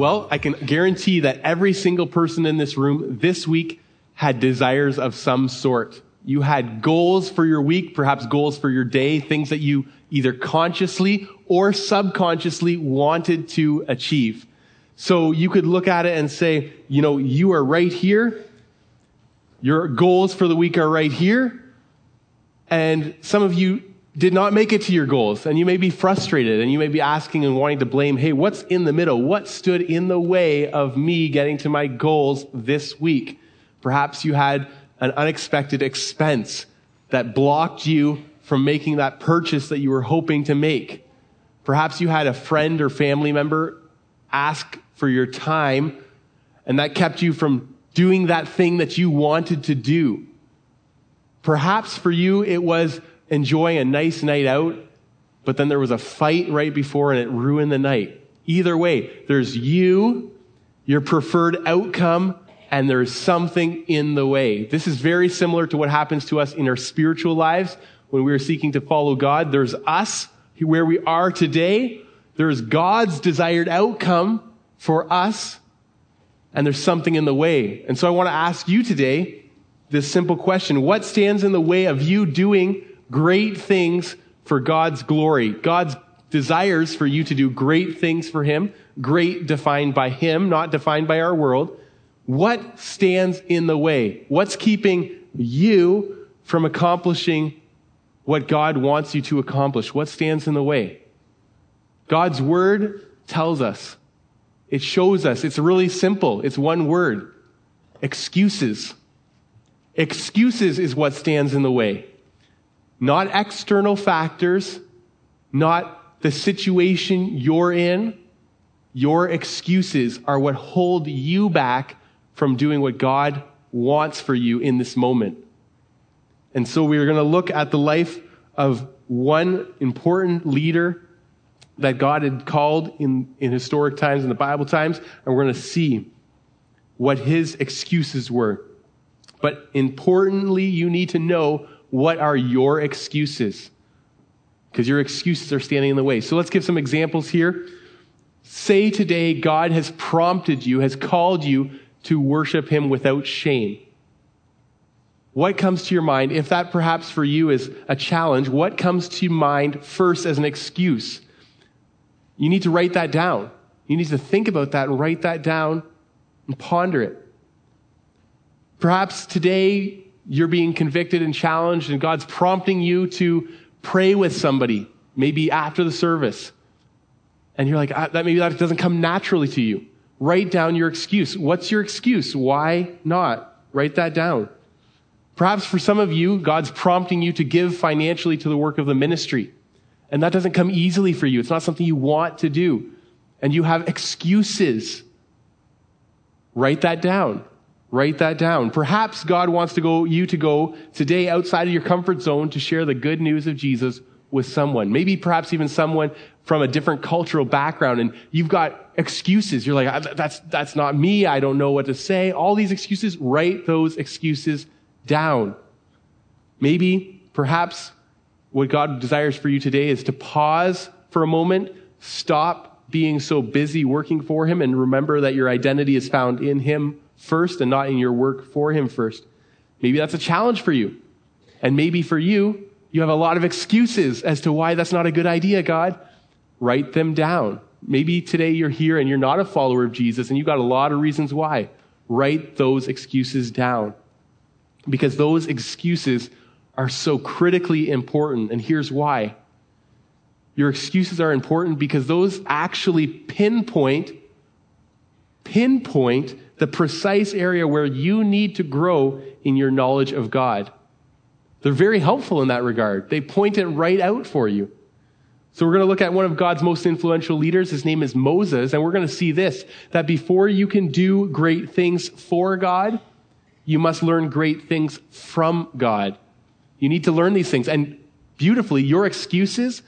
Well, I can guarantee that every single person in this room this week had desires of some sort. You had goals for your week, perhaps goals for your day, things that you either consciously or subconsciously wanted to achieve. So you could look at it and say, you know, you are right here. Your goals for the week are right here. And some of you did not make it to your goals and you may be frustrated and you may be asking and wanting to blame, hey, what's in the middle? What stood in the way of me getting to my goals this week? Perhaps you had an unexpected expense that blocked you from making that purchase that you were hoping to make. Perhaps you had a friend or family member ask for your time, and that kept you from doing that thing that you wanted to do. Perhaps for you, it was enjoying a nice night out, but then there was a fight right before and it ruined the night. Either way, there's you, your preferred outcome, and there's something in the way. This is very similar to what happens to us in our spiritual lives when we are seeking to follow God. There's us, where we are today. There's God's desired outcome, for us, and there's something in the way. And so I want to ask you today this simple question What stands in the way of you doing great things for God's glory? God's desires for you to do great things for Him, great defined by Him, not defined by our world. What stands in the way? What's keeping you from accomplishing what God wants you to accomplish? What stands in the way? God's word tells us it shows us. It's really simple. It's one word. Excuses. Excuses is what stands in the way. Not external factors, not the situation you're in. Your excuses are what hold you back from doing what God wants for you in this moment. And so we're going to look at the life of one important leader that God had called in, in historic times, in the Bible times, and we're going to see what his excuses were. But importantly, you need to know what are your excuses. Because your excuses are standing in the way. So let's give some examples here. Say today God has prompted you, has called you to worship him without shame. What comes to your mind? If that perhaps for you is a challenge, what comes to mind first as an excuse? You need to write that down. You need to think about that and write that down and ponder it. Perhaps today you're being convicted and challenged, and God's prompting you to pray with somebody, maybe after the service. And you're like, ah, that maybe that doesn't come naturally to you. Write down your excuse. What's your excuse? Why not? Write that down. Perhaps for some of you, God's prompting you to give financially to the work of the ministry. And that doesn't come easily for you. It's not something you want to do. And you have excuses. Write that down. Write that down. Perhaps God wants to go, you to go today outside of your comfort zone to share the good news of Jesus with someone. Maybe perhaps even someone from a different cultural background and you've got excuses. You're like, that's, that's not me. I don't know what to say. All these excuses, write those excuses down. Maybe, perhaps what God desires for you today is to pause for a moment, stop being so busy working for Him, and remember that your identity is found in Him first and not in your work for Him first. Maybe that's a challenge for you. And maybe for you, you have a lot of excuses as to why that's not a good idea, God. Write them down. Maybe today you're here and you're not a follower of Jesus and you've got a lot of reasons why. Write those excuses down. Because those excuses are so critically important. And here's why. Your excuses are important because those actually pinpoint, pinpoint the precise area where you need to grow in your knowledge of God. They're very helpful in that regard. They point it right out for you. So we're going to look at one of God's most influential leaders. His name is Moses. And we're going to see this, that before you can do great things for God, you must learn great things from God. You need to learn these things. And beautifully, your excuses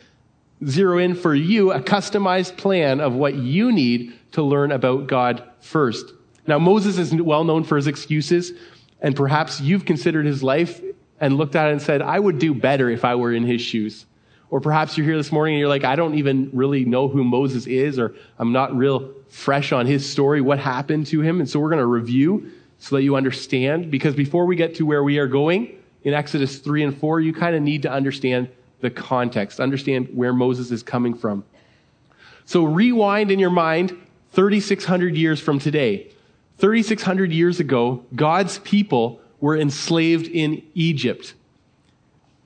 zero in for you a customized plan of what you need to learn about God first. Now, Moses is well known for his excuses, and perhaps you've considered his life and looked at it and said, I would do better if I were in his shoes. Or perhaps you're here this morning and you're like, I don't even really know who Moses is, or I'm not real fresh on his story, what happened to him. And so we're going to review so that you understand. Because before we get to where we are going in Exodus 3 and 4, you kind of need to understand the context, understand where Moses is coming from. So rewind in your mind 3,600 years from today. 3,600 years ago, God's people were enslaved in Egypt.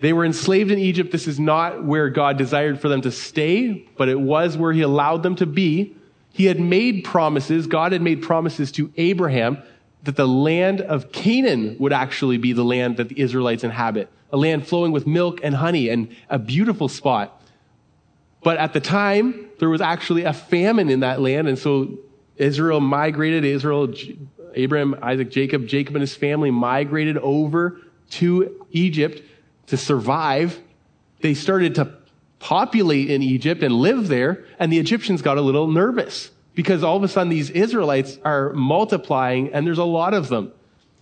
They were enslaved in Egypt. This is not where God desired for them to stay, but it was where He allowed them to be. He had made promises, God had made promises to Abraham that the land of Canaan would actually be the land that the Israelites inhabit, a land flowing with milk and honey and a beautiful spot. But at the time, there was actually a famine in that land, and so Israel migrated, Israel, Abraham, Isaac, Jacob, Jacob and his family migrated over to Egypt to survive. They started to populate in Egypt and live there, and the Egyptians got a little nervous because all of a sudden these Israelites are multiplying and there's a lot of them.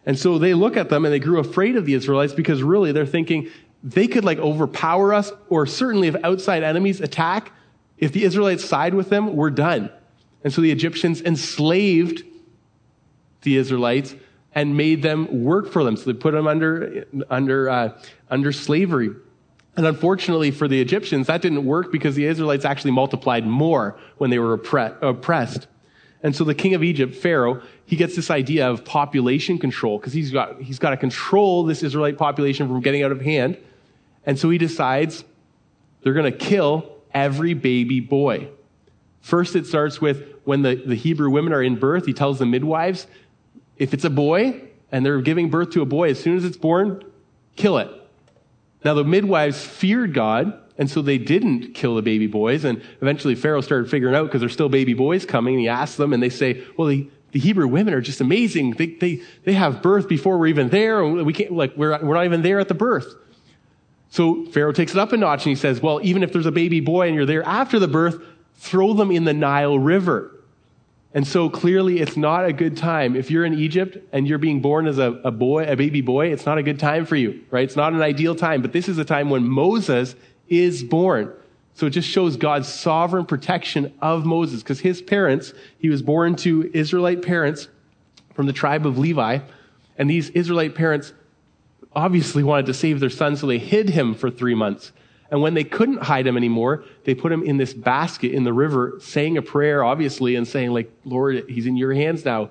And so they look at them and they grew afraid of the Israelites because really they're thinking they could like overpower us or certainly if outside enemies attack, if the Israelites side with them, we're done. And so the Egyptians enslaved the Israelites and made them work for them. So they put them under, under, uh, under slavery. And unfortunately for the Egyptians, that didn't work because the Israelites actually multiplied more when they were oppressed. And so the king of Egypt, Pharaoh, he gets this idea of population control because he's got, he's got to control this Israelite population from getting out of hand. And so he decides they're going to kill every baby boy. First, it starts with when the, the Hebrew women are in birth, he tells the midwives, if it's a boy and they're giving birth to a boy, as soon as it's born, kill it. Now, the midwives feared God, and so they didn't kill the baby boys. And eventually, Pharaoh started figuring out because there's still baby boys coming. And he asked them, and they say, Well, the, the Hebrew women are just amazing. They, they, they have birth before we're even there. We can't, like, we're, we're not even there at the birth. So Pharaoh takes it up a notch and he says, Well, even if there's a baby boy and you're there after the birth, throw them in the Nile River. And so clearly it's not a good time. If you're in Egypt and you're being born as a, a, boy, a baby boy, it's not a good time for you, right? It's not an ideal time. But this is a time when Moses is born. So it just shows God's sovereign protection of Moses because his parents, he was born to Israelite parents from the tribe of Levi. And these Israelite parents obviously wanted to save their son, so they hid him for three months. And when they couldn't hide him anymore, they put him in this basket in the river, saying a prayer, obviously, and saying, like, Lord, he's in your hands now.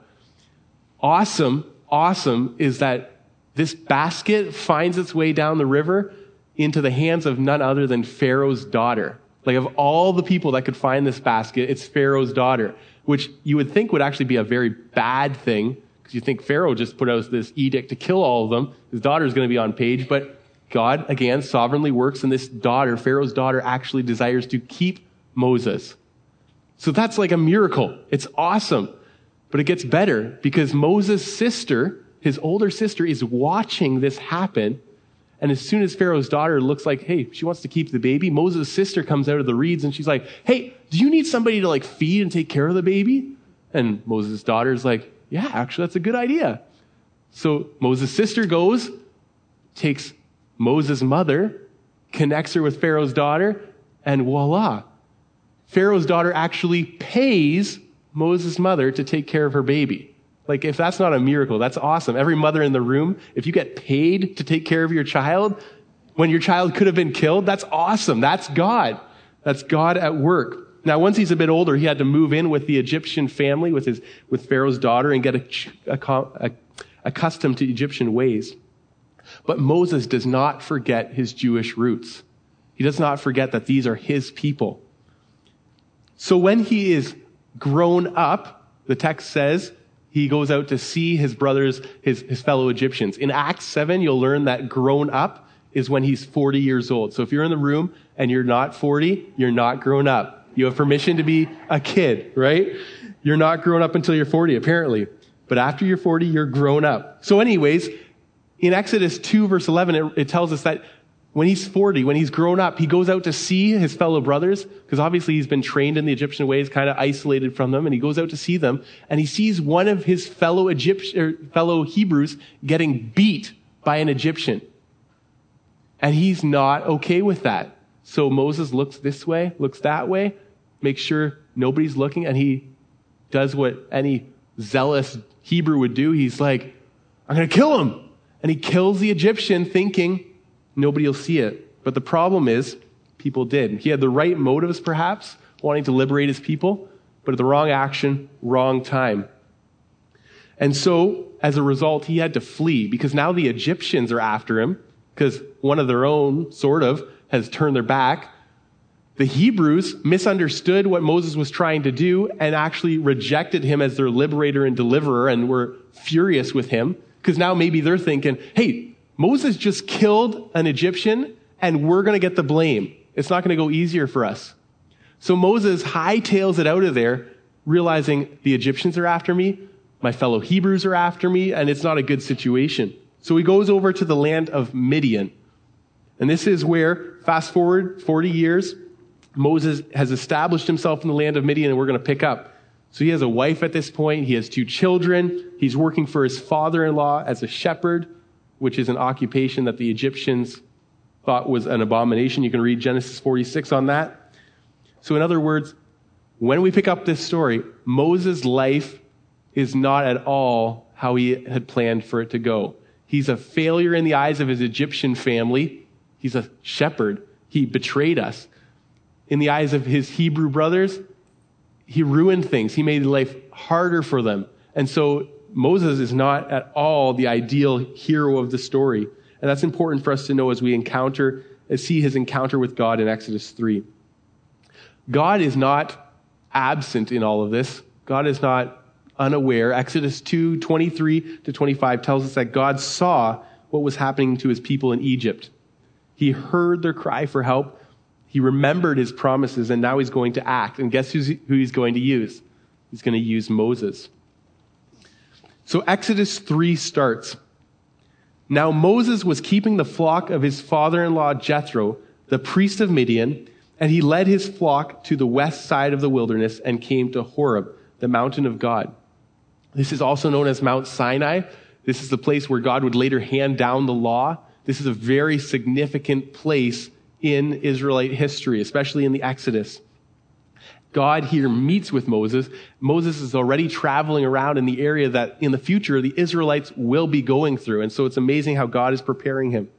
Awesome, awesome is that this basket finds its way down the river into the hands of none other than Pharaoh's daughter. Like, of all the people that could find this basket, it's Pharaoh's daughter, which you would think would actually be a very bad thing, because you think Pharaoh just put out this edict to kill all of them. His daughter's going to be on page, but God, again, sovereignly works, and this daughter, Pharaoh's daughter, actually desires to keep Moses. So that's like a miracle. It's awesome. But it gets better because Moses' sister, his older sister, is watching this happen. And as soon as Pharaoh's daughter looks like, hey, she wants to keep the baby, Moses' sister comes out of the reeds and she's like, hey, do you need somebody to like feed and take care of the baby? And Moses' daughter's like, yeah, actually, that's a good idea. So Moses' sister goes, takes Moses' mother connects her with Pharaoh's daughter, and voila. Pharaoh's daughter actually pays Moses' mother to take care of her baby. Like, if that's not a miracle, that's awesome. Every mother in the room, if you get paid to take care of your child when your child could have been killed, that's awesome. That's God. That's God at work. Now, once he's a bit older, he had to move in with the Egyptian family, with his, with Pharaoh's daughter, and get a, a, accustomed to Egyptian ways. But Moses does not forget his Jewish roots. He does not forget that these are his people. So when he is grown up, the text says he goes out to see his brothers, his, his fellow Egyptians. In Acts 7, you'll learn that grown up is when he's 40 years old. So if you're in the room and you're not 40, you're not grown up. You have permission to be a kid, right? You're not grown up until you're 40, apparently. But after you're 40, you're grown up. So anyways, in Exodus 2, verse 11, it, it tells us that when he's 40, when he's grown up, he goes out to see his fellow brothers, because obviously he's been trained in the Egyptian ways, kind of isolated from them, and he goes out to see them, and he sees one of his fellow Egyptian, er, fellow Hebrews getting beat by an Egyptian. And he's not okay with that. So Moses looks this way, looks that way, makes sure nobody's looking, and he does what any zealous Hebrew would do. He's like, I'm going to kill him. And he kills the Egyptian thinking nobody will see it. But the problem is, people did. He had the right motives, perhaps, wanting to liberate his people, but the wrong action, wrong time. And so, as a result, he had to flee because now the Egyptians are after him because one of their own, sort of, has turned their back. The Hebrews misunderstood what Moses was trying to do and actually rejected him as their liberator and deliverer and were furious with him because now maybe they're thinking, hey, Moses just killed an Egyptian and we're going to get the blame. It's not going to go easier for us. So Moses hightails it out of there, realizing the Egyptians are after me, my fellow Hebrews are after me, and it's not a good situation. So he goes over to the land of Midian. And this is where, fast forward 40 years, Moses has established himself in the land of Midian, and we're going to pick up. So he has a wife at this point. He has two children. He's working for his father in law as a shepherd, which is an occupation that the Egyptians thought was an abomination. You can read Genesis 46 on that. So, in other words, when we pick up this story, Moses' life is not at all how he had planned for it to go. He's a failure in the eyes of his Egyptian family. He's a shepherd. He betrayed us. In the eyes of his Hebrew brothers, he ruined things. He made life harder for them. And so Moses is not at all the ideal hero of the story. And that's important for us to know as we encounter, as see his encounter with God in Exodus 3. God is not absent in all of this. God is not unaware. Exodus 2 23 to 25 tells us that God saw what was happening to his people in Egypt. He heard their cry for help. He remembered his promises, and now he's going to act. And guess who's, who he's going to use? He's going to use Moses. So Exodus 3 starts. Now Moses was keeping the flock of his father in law Jethro, the priest of Midian, and he led his flock to the west side of the wilderness and came to Horeb, the mountain of God. This is also known as Mount Sinai. This is the place where God would later hand down the law. This is a very significant place in Israelite history, especially in the Exodus. God here meets with Moses. Moses is already traveling around in the area that in the future the Israelites will be going through. And so it's amazing how God is preparing him.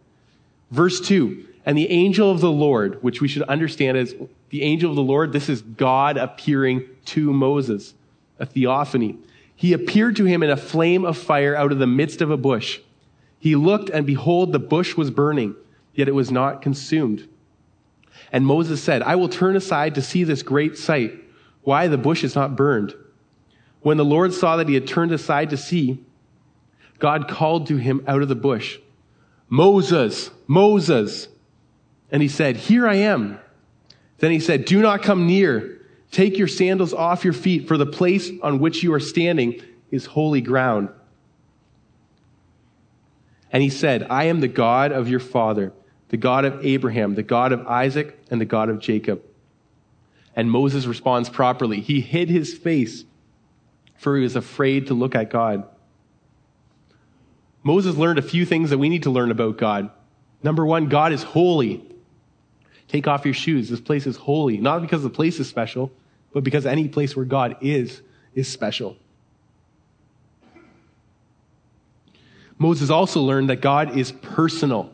Verse 2 And the angel of the Lord, which we should understand as the angel of the Lord, this is God appearing to Moses, a theophany. He appeared to him in a flame of fire out of the midst of a bush. He looked, and behold, the bush was burning, yet it was not consumed. And Moses said, I will turn aside to see this great sight, why the bush is not burned. When the Lord saw that he had turned aside to see, God called to him out of the bush, Moses, Moses. And he said, Here I am. Then he said, Do not come near. Take your sandals off your feet, for the place on which you are standing is holy ground. And he said, I am the God of your father, the God of Abraham, the God of Isaac, and the God of Jacob. And Moses responds properly. He hid his face, for he was afraid to look at God. Moses learned a few things that we need to learn about God. Number one, God is holy. Take off your shoes. This place is holy, not because the place is special, but because any place where God is, is special. Moses also learned that God is personal.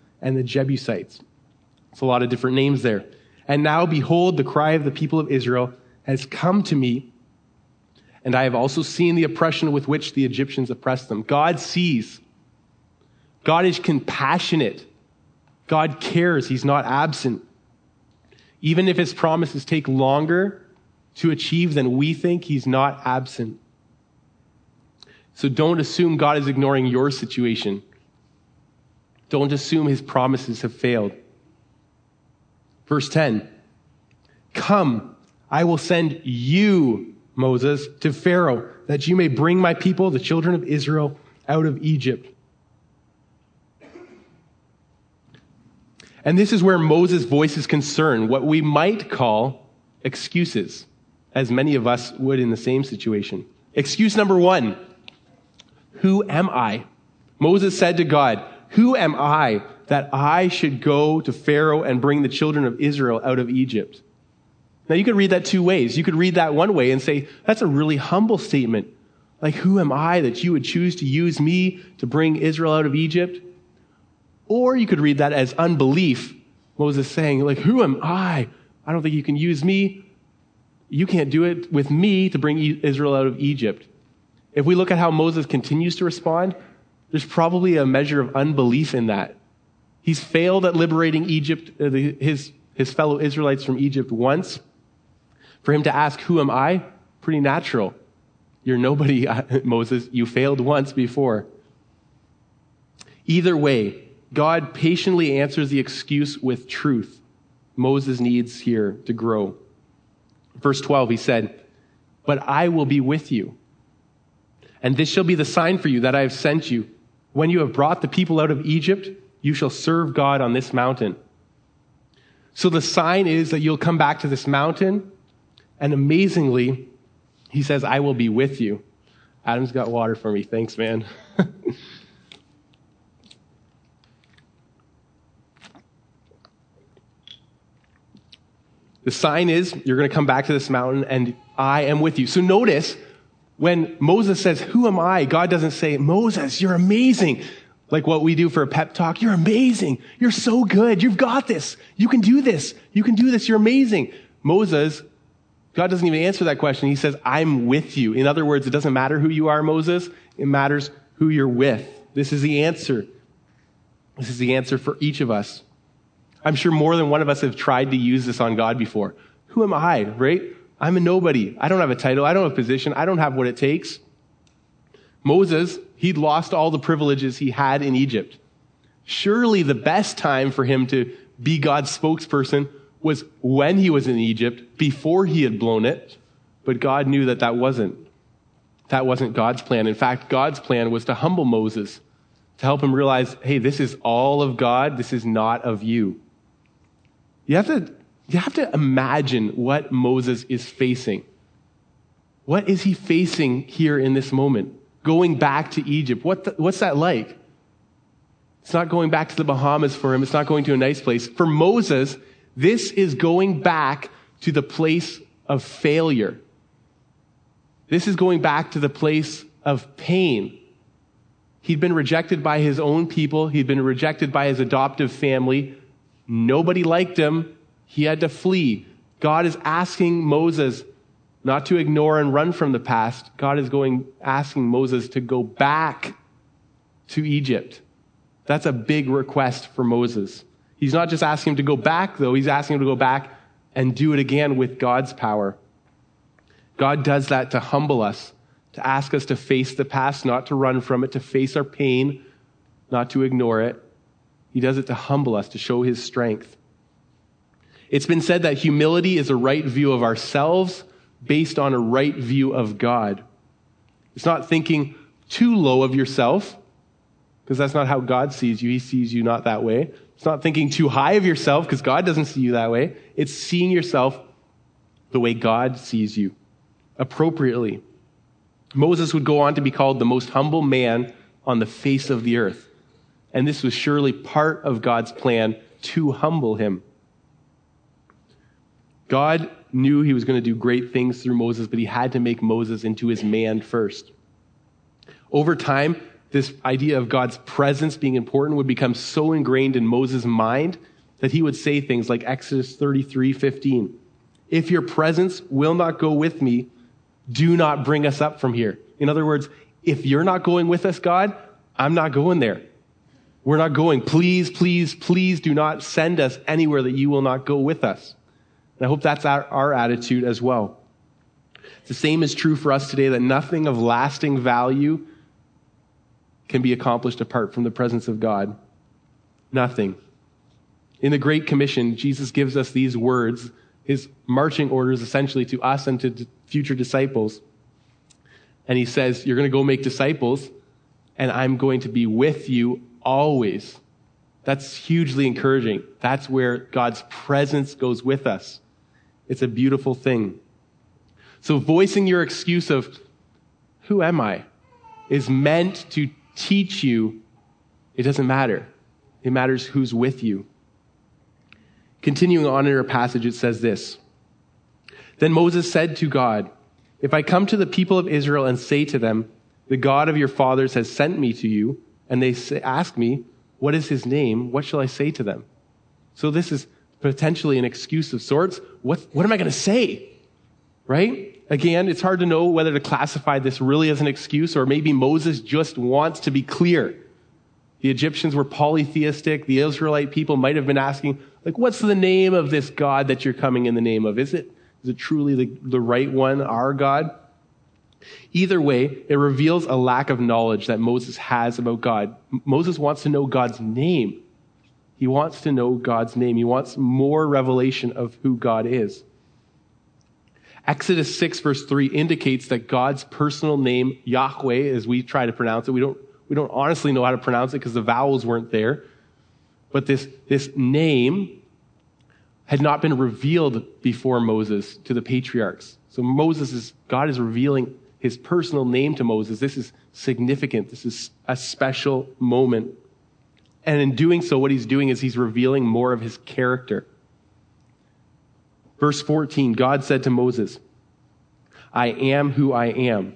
and the Jebusites. It's a lot of different names there. And now, behold, the cry of the people of Israel has come to me, and I have also seen the oppression with which the Egyptians oppressed them. God sees. God is compassionate. God cares. He's not absent. Even if his promises take longer to achieve than we think, he's not absent. So don't assume God is ignoring your situation. Don't assume his promises have failed. Verse 10 Come, I will send you, Moses, to Pharaoh, that you may bring my people, the children of Israel, out of Egypt. And this is where Moses' voice is concerned, what we might call excuses, as many of us would in the same situation. Excuse number one Who am I? Moses said to God, Who am I that I should go to Pharaoh and bring the children of Israel out of Egypt? Now, you could read that two ways. You could read that one way and say, That's a really humble statement. Like, who am I that you would choose to use me to bring Israel out of Egypt? Or you could read that as unbelief. Moses saying, like, who am I? I don't think you can use me. You can't do it with me to bring Israel out of Egypt. If we look at how Moses continues to respond, there's probably a measure of unbelief in that. He's failed at liberating Egypt, uh, his, his fellow Israelites from Egypt once. For him to ask, Who am I? Pretty natural. You're nobody, Moses. You failed once before. Either way, God patiently answers the excuse with truth. Moses needs here to grow. Verse 12, he said, But I will be with you. And this shall be the sign for you that I have sent you. When you have brought the people out of Egypt, you shall serve God on this mountain. So the sign is that you'll come back to this mountain, and amazingly, he says, I will be with you. Adam's got water for me. Thanks, man. The sign is you're going to come back to this mountain and I am with you. So notice when Moses says, Who am I? God doesn't say, Moses, you're amazing. Like what we do for a pep talk. You're amazing. You're so good. You've got this. You can do this. You can do this. You're amazing. Moses, God doesn't even answer that question. He says, I'm with you. In other words, it doesn't matter who you are, Moses. It matters who you're with. This is the answer. This is the answer for each of us. I'm sure more than one of us have tried to use this on God before. Who am I, right? I'm a nobody. I don't have a title. I don't have a position. I don't have what it takes. Moses, he'd lost all the privileges he had in Egypt. Surely the best time for him to be God's spokesperson was when he was in Egypt, before he had blown it. But God knew that that wasn't. That wasn't God's plan. In fact, God's plan was to humble Moses, to help him realize, hey, this is all of God. This is not of you. You have to, you have to imagine what Moses is facing. What is he facing here in this moment? Going back to Egypt. What the, what's that like? It's not going back to the Bahamas for him. It's not going to a nice place. For Moses, this is going back to the place of failure. This is going back to the place of pain. He'd been rejected by his own people. He'd been rejected by his adoptive family. Nobody liked him. He had to flee. God is asking Moses not to ignore and run from the past. God is going, asking Moses to go back to Egypt. That's a big request for Moses. He's not just asking him to go back, though, he's asking him to go back and do it again with God's power. God does that to humble us, to ask us to face the past, not to run from it, to face our pain, not to ignore it. He does it to humble us, to show his strength. It's been said that humility is a right view of ourselves based on a right view of God. It's not thinking too low of yourself, because that's not how God sees you. He sees you not that way. It's not thinking too high of yourself, because God doesn't see you that way. It's seeing yourself the way God sees you appropriately. Moses would go on to be called the most humble man on the face of the earth. And this was surely part of God's plan to humble him. God knew he was going to do great things through Moses, but he had to make Moses into his man first. Over time, this idea of God's presence being important would become so ingrained in Moses' mind that he would say things like Exodus 33 15. If your presence will not go with me, do not bring us up from here. In other words, if you're not going with us, God, I'm not going there. We're not going. Please, please, please do not send us anywhere that you will not go with us. And I hope that's our, our attitude as well. The same is true for us today that nothing of lasting value can be accomplished apart from the presence of God. Nothing. In the Great Commission, Jesus gives us these words, his marching orders essentially to us and to future disciples. And he says, You're going to go make disciples, and I'm going to be with you always. That's hugely encouraging. That's where God's presence goes with us. It's a beautiful thing. So, voicing your excuse of, Who am I? is meant to teach you it doesn't matter. It matters who's with you. Continuing on in our passage, it says this Then Moses said to God, If I come to the people of Israel and say to them, The God of your fathers has sent me to you, and they ask me, What is his name? What shall I say to them? So this is potentially an excuse of sorts. What, what am I going to say? Right? Again, it's hard to know whether to classify this really as an excuse or maybe Moses just wants to be clear. The Egyptians were polytheistic. The Israelite people might have been asking, like, what's the name of this God that you're coming in the name of? Is it, is it truly the, the right one, our God? Either way, it reveals a lack of knowledge that Moses has about God. Moses wants to know God's name. He wants to know God's name. He wants more revelation of who God is. Exodus 6 verse 3 indicates that God's personal name, Yahweh, as we try to pronounce it, we don't we don't honestly know how to pronounce it because the vowels weren't there. But this, this name had not been revealed before Moses to the patriarchs. So Moses is, God is revealing his personal name to Moses. This is significant. This is a special moment. And in doing so, what he's doing is he's revealing more of his character. Verse 14, God said to Moses, I am who I am.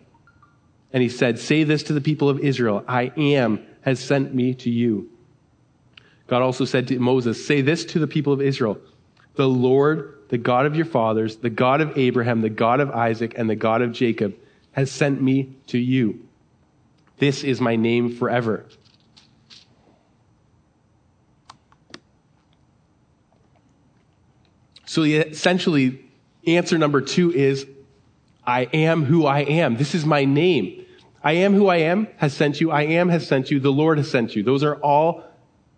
And he said, Say this to the people of Israel I am has sent me to you. God also said to Moses, Say this to the people of Israel The Lord, the God of your fathers, the God of Abraham, the God of Isaac, and the God of Jacob, has sent me to you. This is my name forever. So essentially, answer number two is I am who I am. This is my name. I am who I am has sent you. I am has sent you. The Lord has sent you. Those are all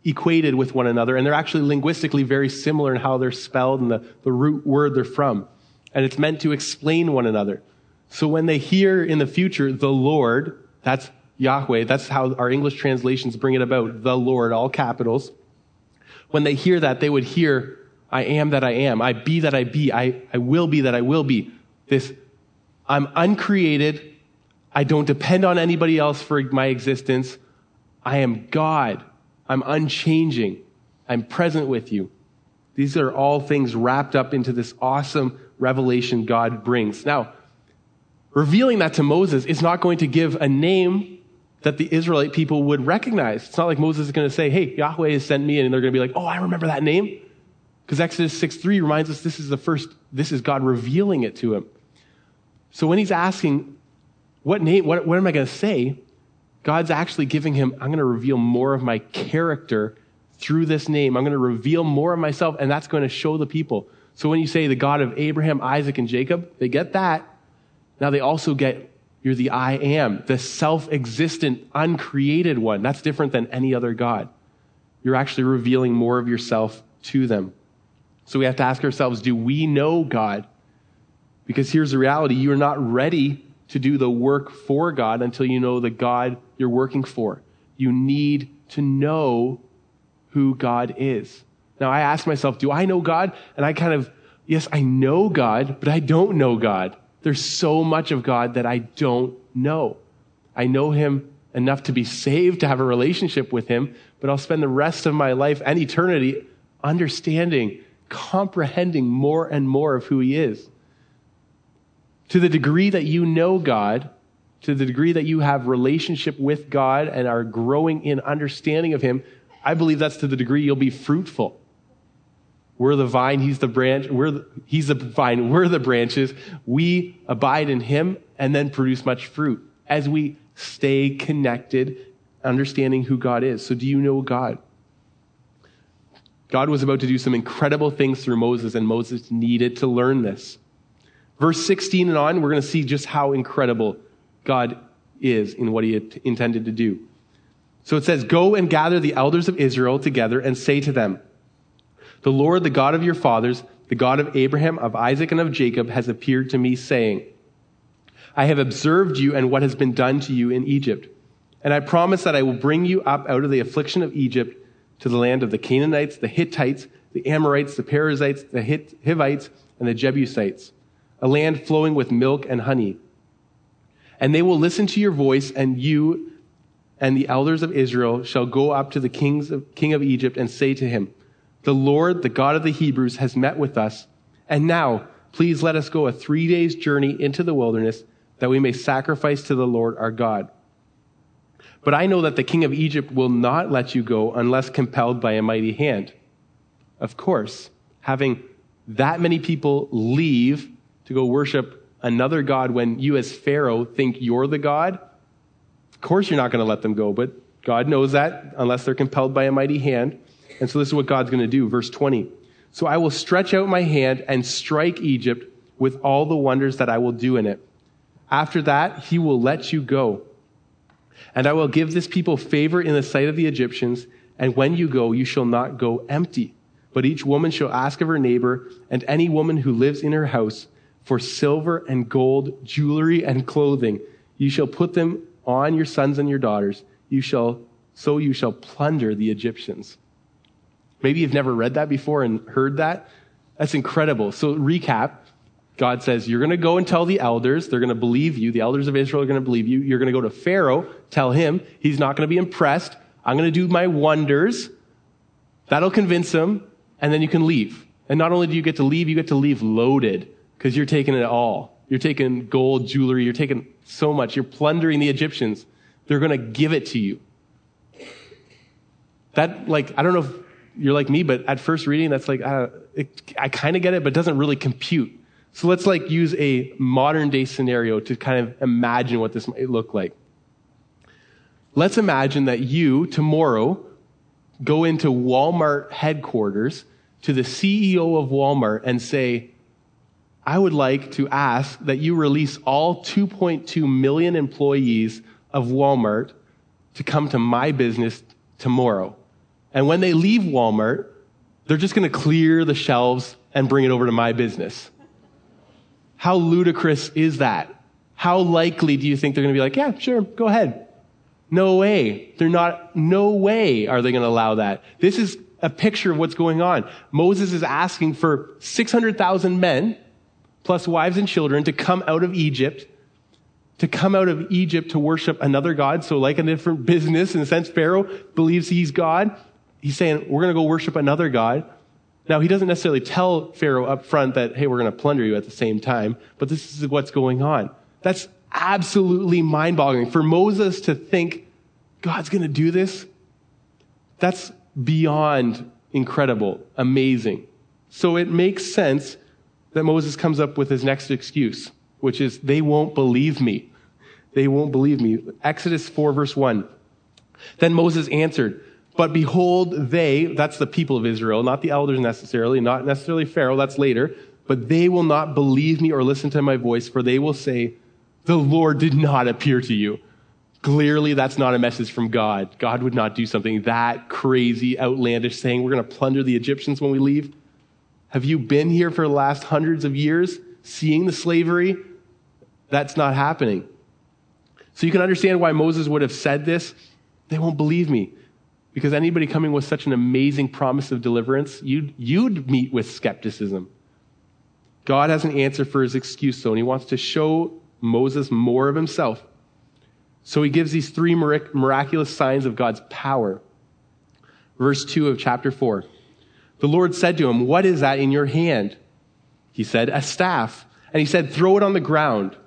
equated with one another, and they're actually linguistically very similar in how they're spelled and the, the root word they're from. And it's meant to explain one another. So when they hear in the future the Lord, that's Yahweh, that's how our English translations bring it about, the Lord, all capitals. When they hear that, they would hear, I am that I am, I be that I be, I, I will be that I will be. This, I'm uncreated, I don't depend on anybody else for my existence. I am God. I'm unchanging. I'm present with you. These are all things wrapped up into this awesome revelation God brings. Now, revealing that to Moses is not going to give a name that the Israelite people would recognize. It's not like Moses is going to say, Hey, Yahweh has sent me, and they're going to be like, Oh, I remember that name. Because Exodus 6 3 reminds us this is the first, this is God revealing it to him. So when he's asking, what name, what, what am I going to say? God's actually giving him, I'm going to reveal more of my character through this name. I'm going to reveal more of myself, and that's going to show the people. So when you say the God of Abraham, Isaac, and Jacob, they get that. Now they also get, you're the I am, the self existent, uncreated one. That's different than any other God. You're actually revealing more of yourself to them. So we have to ask ourselves do we know God? Because here's the reality you are not ready to do the work for God until you know the God you're working for. You need to know who God is. Now, I ask myself, do I know God? And I kind of, yes, I know God, but I don't know God. There's so much of God that I don't know. I know Him enough to be saved, to have a relationship with Him, but I'll spend the rest of my life and eternity understanding, comprehending more and more of who He is. To the degree that you know God, to the degree that you have relationship with God and are growing in understanding of Him, I believe that's to the degree you'll be fruitful. We're the vine, He's the branch. We're the, he's the vine, we're the branches. We abide in Him and then produce much fruit as we stay connected, understanding who God is. So, do you know God? God was about to do some incredible things through Moses, and Moses needed to learn this. Verse 16 and on, we're going to see just how incredible God is in what he intended to do. So it says, Go and gather the elders of Israel together and say to them, The Lord, the God of your fathers, the God of Abraham, of Isaac, and of Jacob, has appeared to me, saying, I have observed you and what has been done to you in Egypt. And I promise that I will bring you up out of the affliction of Egypt to the land of the Canaanites, the Hittites, the Amorites, the Perizzites, the Hivites, and the Jebusites, a land flowing with milk and honey. And they will listen to your voice, and you and the elders of Israel shall go up to the kings of, king of Egypt and say to him, The Lord, the God of the Hebrews, has met with us. And now, please let us go a three days journey into the wilderness that we may sacrifice to the Lord our God. But I know that the king of Egypt will not let you go unless compelled by a mighty hand. Of course, having that many people leave to go worship another God when you, as Pharaoh, think you're the God, of course you're not going to let them go, but God knows that unless they're compelled by a mighty hand. And so this is what God's going to do. Verse 20. So I will stretch out my hand and strike Egypt with all the wonders that I will do in it. After that, he will let you go. And I will give this people favor in the sight of the Egyptians. And when you go, you shall not go empty. But each woman shall ask of her neighbor and any woman who lives in her house for silver and gold, jewelry and clothing. You shall put them on your sons and your daughters. You shall, so you shall plunder the Egyptians. Maybe you've never read that before and heard that. That's incredible. So recap. God says, You're going to go and tell the elders. They're going to believe you. The elders of Israel are going to believe you. You're going to go to Pharaoh, tell him. He's not going to be impressed. I'm going to do my wonders. That'll convince him. And then you can leave. And not only do you get to leave, you get to leave loaded because you're taking it all. You're taking gold, jewelry. You're taking so much. You're plundering the Egyptians. They're going to give it to you. That, like, I don't know if you're like me, but at first reading, that's like, uh, it, I kind of get it, but it doesn't really compute. So let's like use a modern day scenario to kind of imagine what this might look like. Let's imagine that you tomorrow go into Walmart headquarters to the CEO of Walmart and say, I would like to ask that you release all 2.2 million employees of Walmart to come to my business tomorrow. And when they leave Walmart, they're just going to clear the shelves and bring it over to my business. How ludicrous is that? How likely do you think they're going to be like, yeah, sure, go ahead? No way. They're not, no way are they going to allow that. This is a picture of what's going on. Moses is asking for 600,000 men, plus wives and children, to come out of Egypt, to come out of Egypt to worship another God. So, like a different business, in a sense, Pharaoh believes he's God. He's saying, we're going to go worship another God. Now, he doesn't necessarily tell Pharaoh up front that, hey, we're going to plunder you at the same time, but this is what's going on. That's absolutely mind boggling. For Moses to think God's going to do this, that's beyond incredible, amazing. So it makes sense that Moses comes up with his next excuse, which is, they won't believe me. They won't believe me. Exodus 4, verse 1. Then Moses answered, but behold, they, that's the people of Israel, not the elders necessarily, not necessarily Pharaoh, that's later, but they will not believe me or listen to my voice, for they will say, The Lord did not appear to you. Clearly, that's not a message from God. God would not do something that crazy, outlandish, saying, We're going to plunder the Egyptians when we leave. Have you been here for the last hundreds of years seeing the slavery? That's not happening. So you can understand why Moses would have said this. They won't believe me. Because anybody coming with such an amazing promise of deliverance, you'd, you'd meet with skepticism. God has an answer for his excuse, though, and he wants to show Moses more of himself. So he gives these three miraculous signs of God's power. Verse 2 of chapter 4. The Lord said to him, What is that in your hand? He said, A staff. And he said, Throw it on the ground.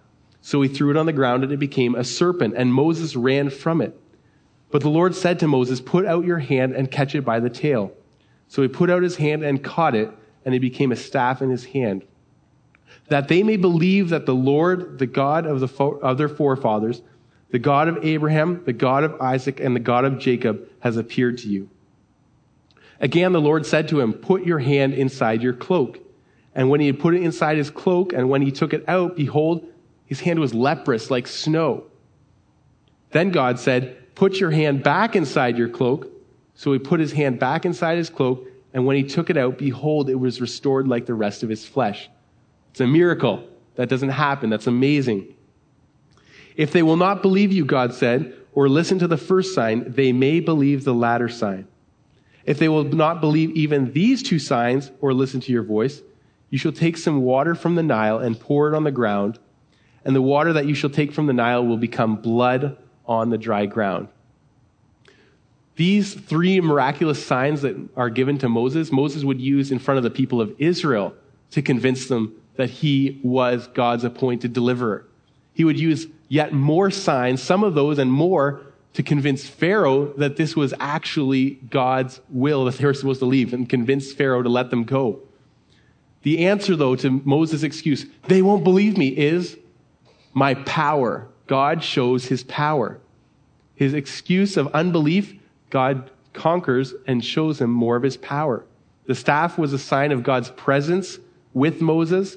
So he threw it on the ground, and it became a serpent, and Moses ran from it. But the Lord said to Moses, Put out your hand and catch it by the tail. So he put out his hand and caught it, and it became a staff in his hand. That they may believe that the Lord, the God of, the fo- of their forefathers, the God of Abraham, the God of Isaac, and the God of Jacob, has appeared to you. Again, the Lord said to him, Put your hand inside your cloak. And when he had put it inside his cloak, and when he took it out, behold, his hand was leprous like snow. Then God said, Put your hand back inside your cloak. So he put his hand back inside his cloak, and when he took it out, behold, it was restored like the rest of his flesh. It's a miracle. That doesn't happen. That's amazing. If they will not believe you, God said, or listen to the first sign, they may believe the latter sign. If they will not believe even these two signs or listen to your voice, you shall take some water from the Nile and pour it on the ground, and the water that you shall take from the Nile will become blood on the dry ground. These three miraculous signs that are given to Moses, Moses would use in front of the people of Israel to convince them that he was God's appointed deliverer. He would use yet more signs, some of those and more, to convince Pharaoh that this was actually God's will, that they were supposed to leave, and convince Pharaoh to let them go. The answer, though, to Moses' excuse, they won't believe me, is my power. God shows his power. His excuse of unbelief God conquers and shows him more of his power. The staff was a sign of God's presence with Moses,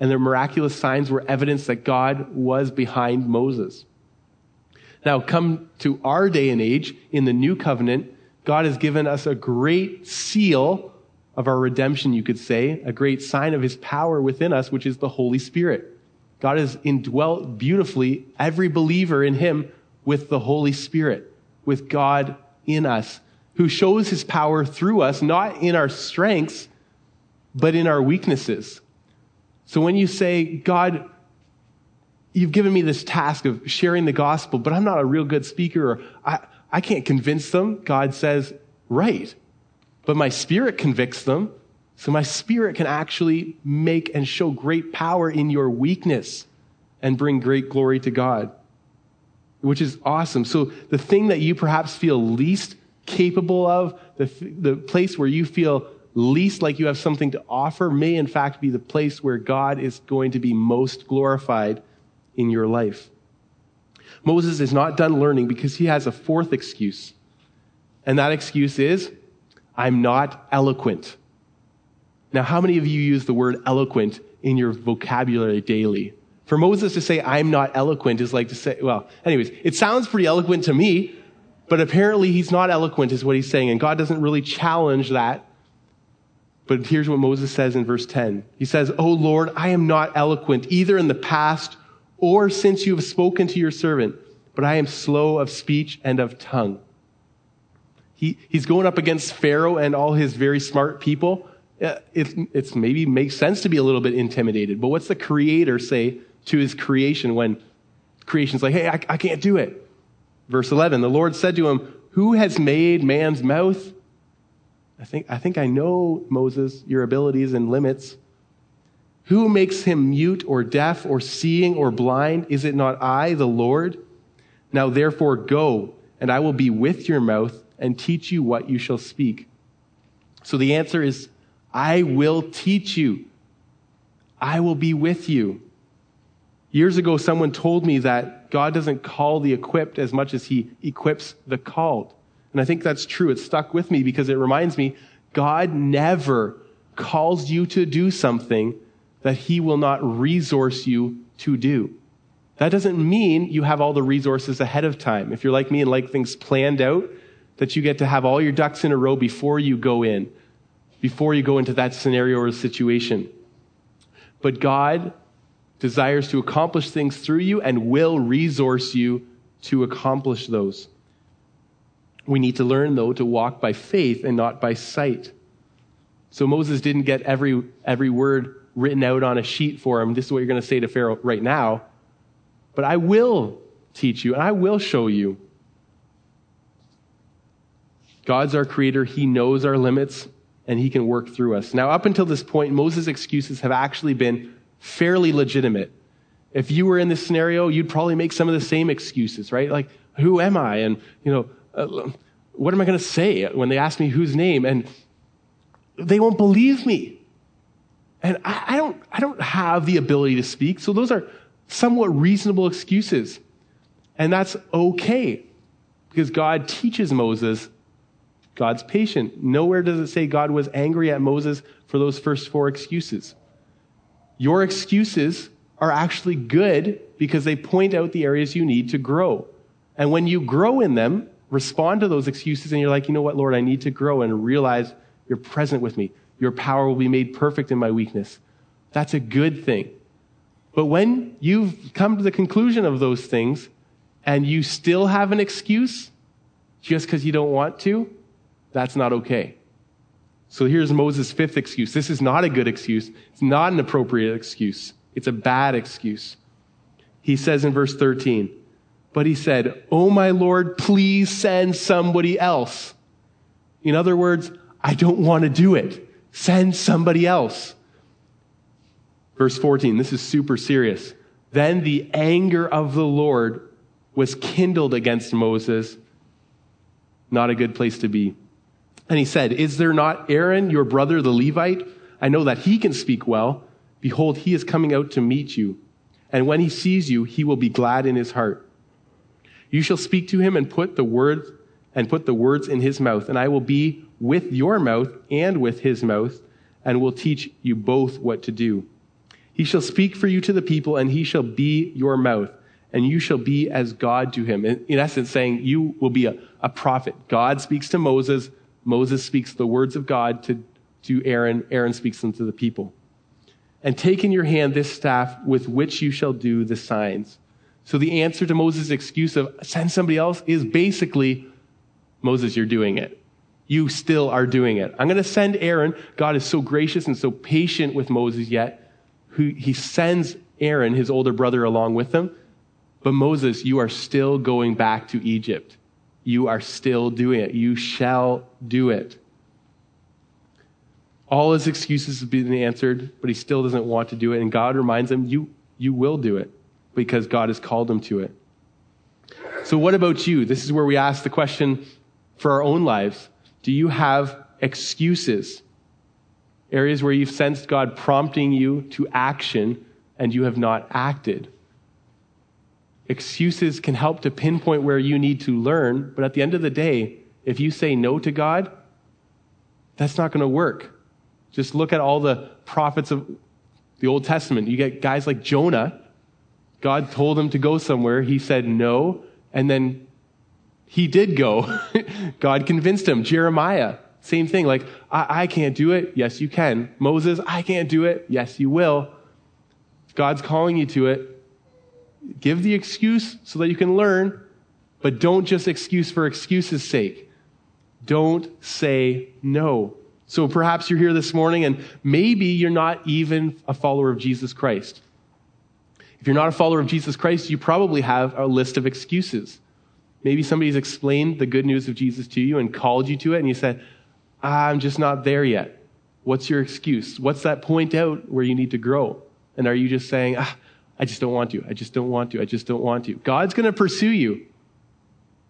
and their miraculous signs were evidence that God was behind Moses. Now, come to our day and age in the new covenant, God has given us a great seal of our redemption, you could say, a great sign of his power within us, which is the Holy Spirit. God has indwelt beautifully every believer in him with the Holy Spirit, with God in us, who shows his power through us, not in our strengths, but in our weaknesses. So when you say, God, you've given me this task of sharing the gospel, but I'm not a real good speaker, or I, I can't convince them, God says, right. But my spirit convicts them. So my spirit can actually make and show great power in your weakness and bring great glory to God which is awesome. So the thing that you perhaps feel least capable of, the, the place where you feel least like you have something to offer, may in fact be the place where God is going to be most glorified in your life. Moses is not done learning because he has a fourth excuse. And that excuse is, I'm not eloquent. Now, how many of you use the word eloquent in your vocabulary daily? For Moses to say, I'm not eloquent is like to say, well, anyways, it sounds pretty eloquent to me, but apparently he's not eloquent is what he's saying. And God doesn't really challenge that. But here's what Moses says in verse 10. He says, Oh Lord, I am not eloquent either in the past or since you have spoken to your servant, but I am slow of speech and of tongue. He, he's going up against Pharaoh and all his very smart people. Uh, it, it's maybe makes sense to be a little bit intimidated, but what's the creator say to his creation when creation's like, hey, I, I can't do it. Verse 11, the Lord said to him, Who has made man's mouth? I think, I think I know, Moses, your abilities and limits. Who makes him mute or deaf or seeing or blind? Is it not I, the Lord? Now therefore go, and I will be with your mouth and teach you what you shall speak. So the answer is, I will teach you. I will be with you. Years ago, someone told me that God doesn't call the equipped as much as he equips the called. And I think that's true. It stuck with me because it reminds me God never calls you to do something that he will not resource you to do. That doesn't mean you have all the resources ahead of time. If you're like me and like things planned out, that you get to have all your ducks in a row before you go in, before you go into that scenario or situation. But God desires to accomplish things through you and will resource you to accomplish those. We need to learn, though, to walk by faith and not by sight. So Moses didn't get every, every word written out on a sheet for him. This is what you're going to say to Pharaoh right now. But I will teach you and I will show you. God's our creator. He knows our limits and he can work through us. Now, up until this point, Moses' excuses have actually been fairly legitimate. If you were in this scenario, you'd probably make some of the same excuses, right? Like, who am I? And, you know, uh, what am I going to say when they ask me whose name? And they won't believe me. And I, I, don't, I don't have the ability to speak. So those are somewhat reasonable excuses. And that's okay because God teaches Moses God's patient. Nowhere does it say God was angry at Moses for those first four excuses. Your excuses are actually good because they point out the areas you need to grow. And when you grow in them, respond to those excuses and you're like, you know what, Lord, I need to grow and realize You're present with me. Your power will be made perfect in my weakness. That's a good thing. But when you've come to the conclusion of those things and you still have an excuse just because you don't want to, that's not okay. So here's Moses' fifth excuse. This is not a good excuse. It's not an appropriate excuse. It's a bad excuse. He says in verse 13, but he said, Oh my Lord, please send somebody else. In other words, I don't want to do it. Send somebody else. Verse 14, this is super serious. Then the anger of the Lord was kindled against Moses. Not a good place to be. And he said, Is there not Aaron, your brother, the Levite? I know that he can speak well. Behold, he is coming out to meet you. And when he sees you, he will be glad in his heart. You shall speak to him and put the words and put the words in his mouth, and I will be with your mouth and with his mouth, and will teach you both what to do. He shall speak for you to the people, and he shall be your mouth, and you shall be as God to him. In, essence, saying you will be a, a prophet. God speaks to Moses, Moses speaks the words of God to, to Aaron, Aaron speaks them to the people. And take in your hand this staff with which you shall do the signs. So the answer to Moses' excuse of send somebody else is basically, Moses, you're doing it. You still are doing it. I'm going to send Aaron. God is so gracious and so patient with Moses yet. He sends Aaron, his older brother, along with him. But Moses, you are still going back to Egypt. You are still doing it. You shall do it. All his excuses have been answered, but he still doesn't want to do it. And God reminds him, you, you will do it because God has called him to it. So, what about you? This is where we ask the question for our own lives Do you have excuses? Areas where you've sensed God prompting you to action and you have not acted. Excuses can help to pinpoint where you need to learn, but at the end of the day, if you say no to God, that's not going to work. Just look at all the prophets of the Old Testament. You get guys like Jonah God told him to go somewhere. He said no, and then he did go. God convinced him. Jeremiah, same thing. Like, I-, I can't do it. Yes, you can. Moses, I can't do it. Yes, you will. God's calling you to it, give the excuse so that you can learn, but don't just excuse for excuse's sake. Don't say no. So perhaps you're here this morning and maybe you're not even a follower of Jesus Christ. If you're not a follower of Jesus Christ, you probably have a list of excuses. Maybe somebody's explained the good news of Jesus to you and called you to it, and you said, I'm just not there yet. What's your excuse? What's that point out where you need to grow? And are you just saying, ah, I just don't want to. I just don't want to. I just don't want to. God's going to pursue you.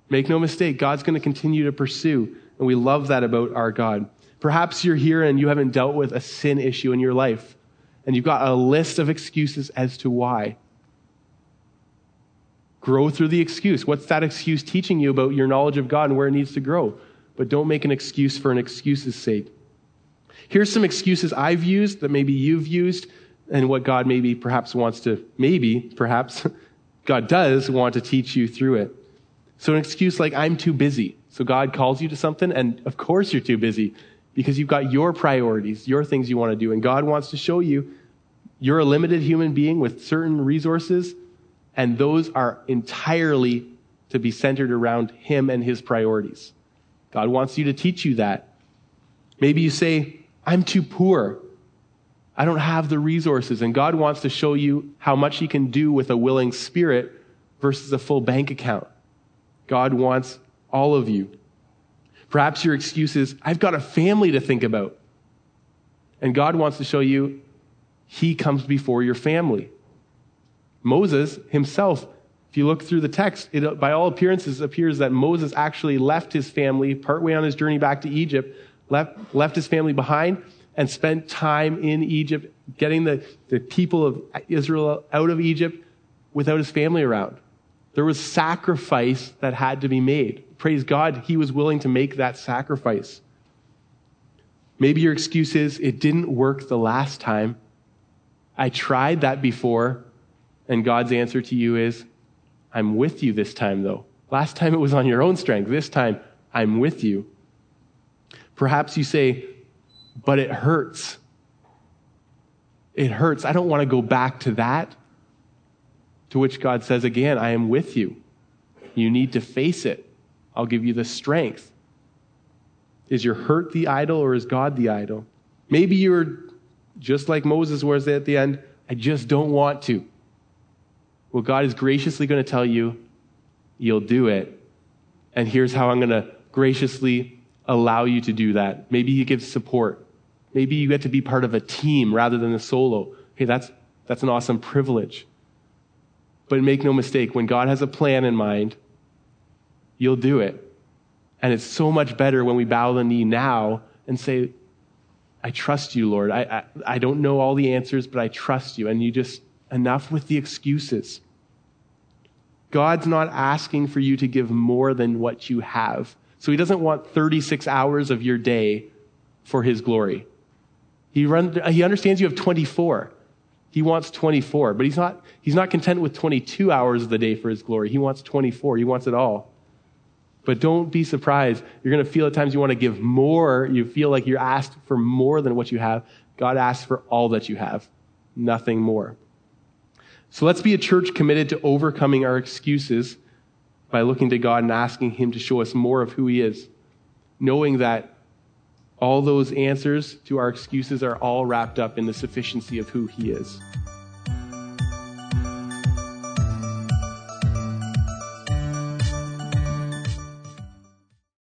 Make no mistake, God's going to continue to pursue. And we love that about our God. Perhaps you're here and you haven't dealt with a sin issue in your life and you've got a list of excuses as to why. Grow through the excuse. What's that excuse teaching you about your knowledge of God and where it needs to grow? But don't make an excuse for an excuse's sake. Here's some excuses I've used that maybe you've used, and what God maybe perhaps wants to, maybe, perhaps, God does want to teach you through it. So, an excuse like, I'm too busy. So, God calls you to something, and of course you're too busy because you've got your priorities, your things you want to do. And God wants to show you you're a limited human being with certain resources, and those are entirely to be centered around Him and His priorities. God wants you to teach you that. Maybe you say, I'm too poor. I don't have the resources. And God wants to show you how much He can do with a willing spirit versus a full bank account. God wants all of you. Perhaps your excuse is, I've got a family to think about. And God wants to show you he comes before your family. Moses himself, if you look through the text, it, by all appearances appears that Moses actually left his family partway on his journey back to Egypt, left, left his family behind, and spent time in Egypt getting the, the people of Israel out of Egypt without his family around. There was sacrifice that had to be made praise God, he was willing to make that sacrifice. Maybe your excuse is, it didn't work the last time. I tried that before. And God's answer to you is, I'm with you this time, though. Last time it was on your own strength. This time, I'm with you. Perhaps you say, but it hurts. It hurts. I don't want to go back to that. To which God says again, I am with you. You need to face it. I'll give you the strength. Is your hurt the idol or is God the idol? Maybe you're just like Moses was at the end. I just don't want to. Well, God is graciously going to tell you, you'll do it. And here's how I'm going to graciously allow you to do that. Maybe He gives support. Maybe you get to be part of a team rather than a solo. Hey, that's, that's an awesome privilege. But make no mistake, when God has a plan in mind, you'll do it. And it's so much better when we bow the knee now and say, I trust you, Lord. I, I, I, don't know all the answers, but I trust you. And you just, enough with the excuses. God's not asking for you to give more than what you have. So he doesn't want 36 hours of your day for his glory. He, run, he understands you have 24. He wants 24, but he's not, he's not content with 22 hours of the day for his glory. He wants 24. He wants it all. But don't be surprised. You're going to feel at times you want to give more. You feel like you're asked for more than what you have. God asks for all that you have, nothing more. So let's be a church committed to overcoming our excuses by looking to God and asking Him to show us more of who He is, knowing that all those answers to our excuses are all wrapped up in the sufficiency of who He is.